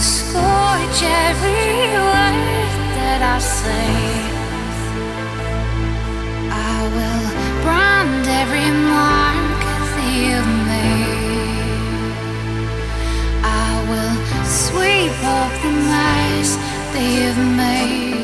scorch every word that I say. I will brand every mark that you've made. I will sweep up the mess keep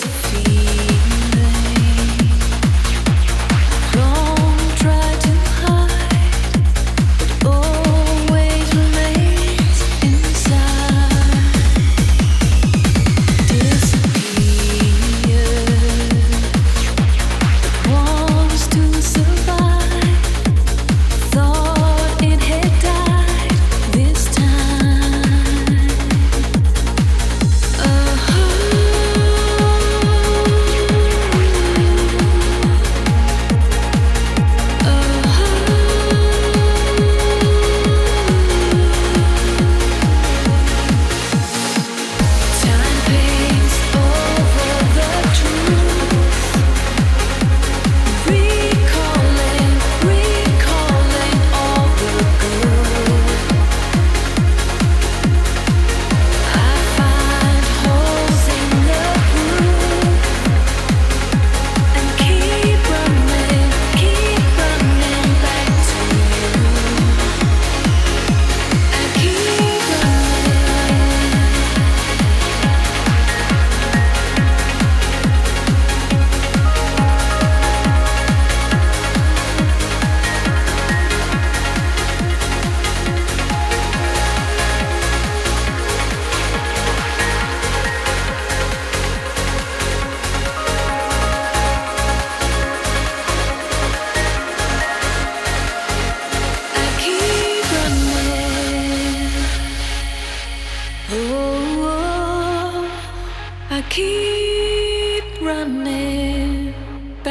philosophy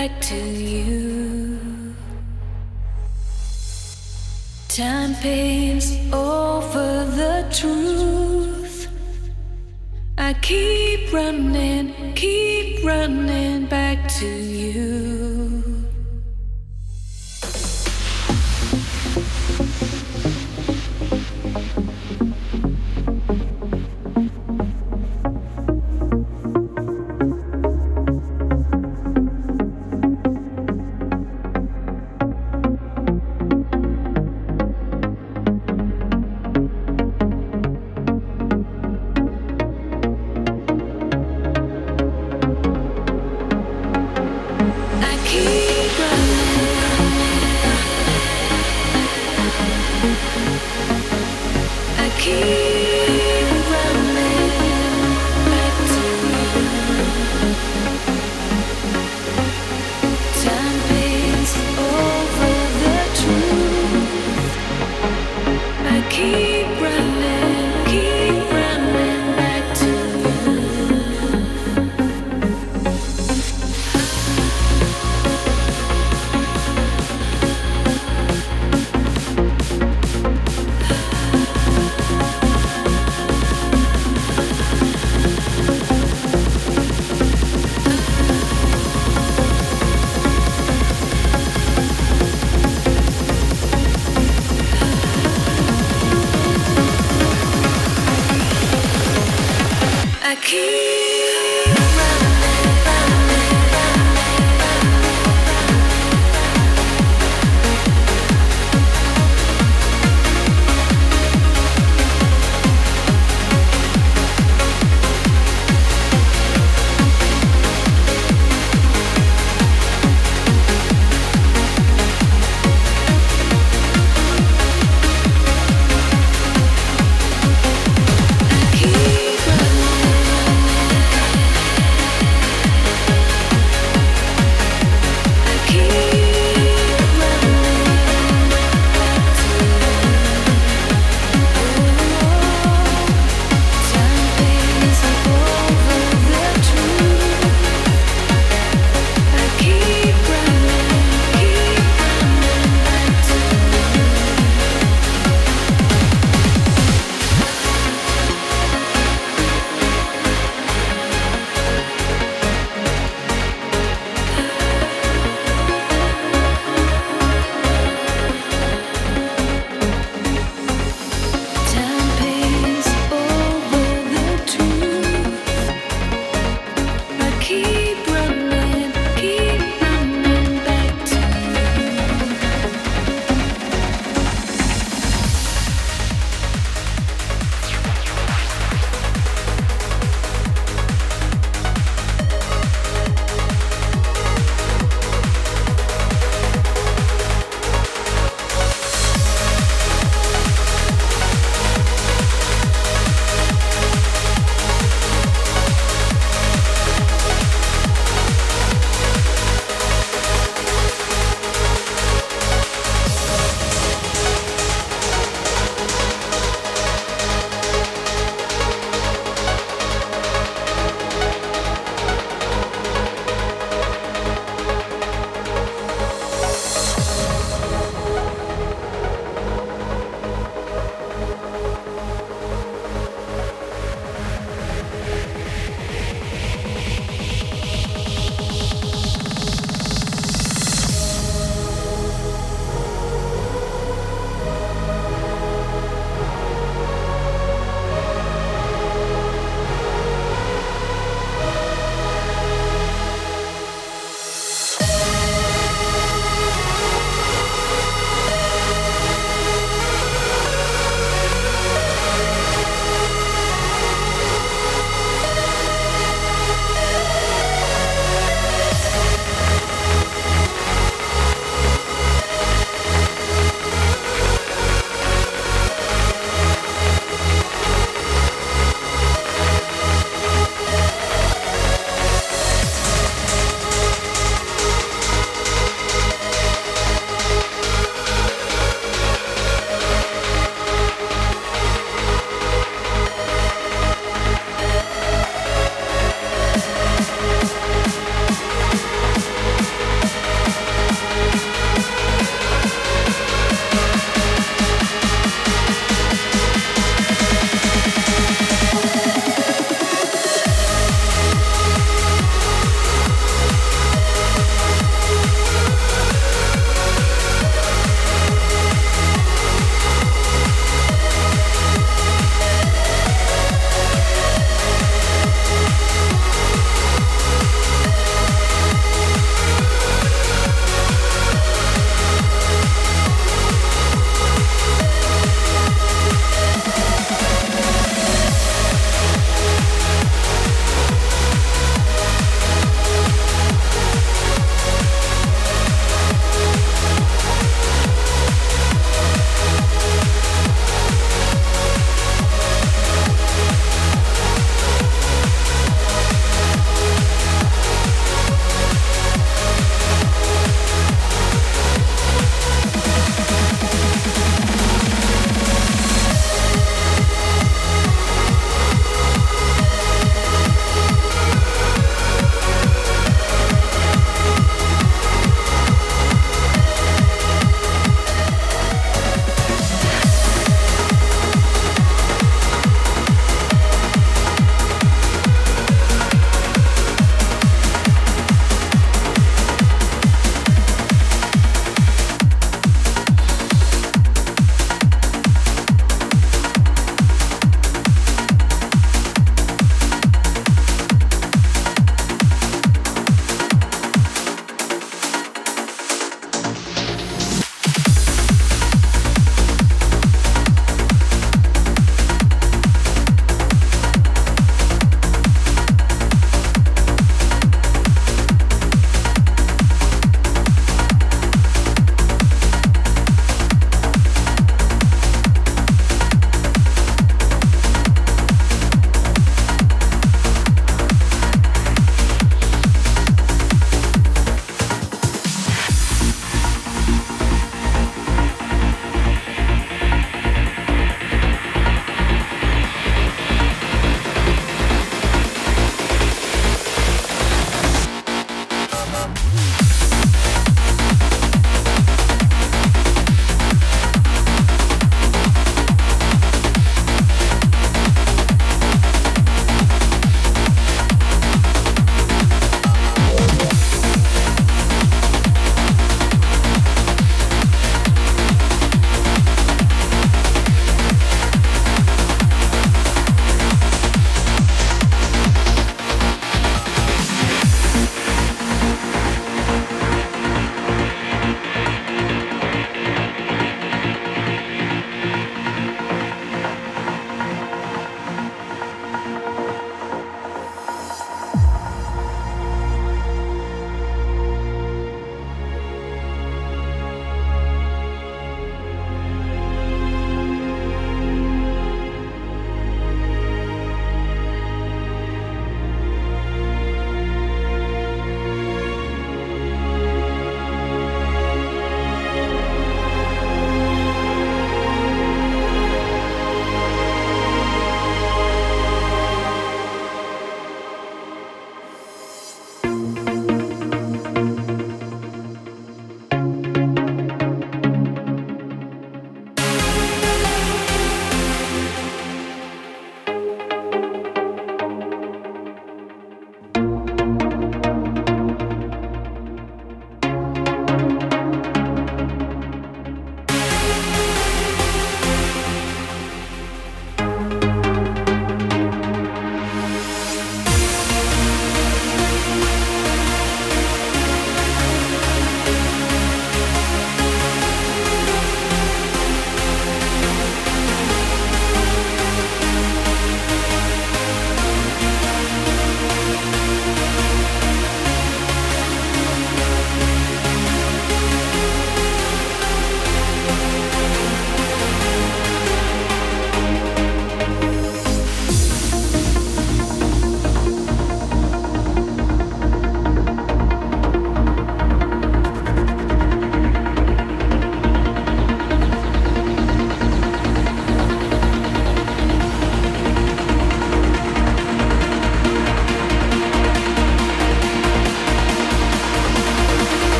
back to you. Time paints over the truth. I keep running, keep running back to you.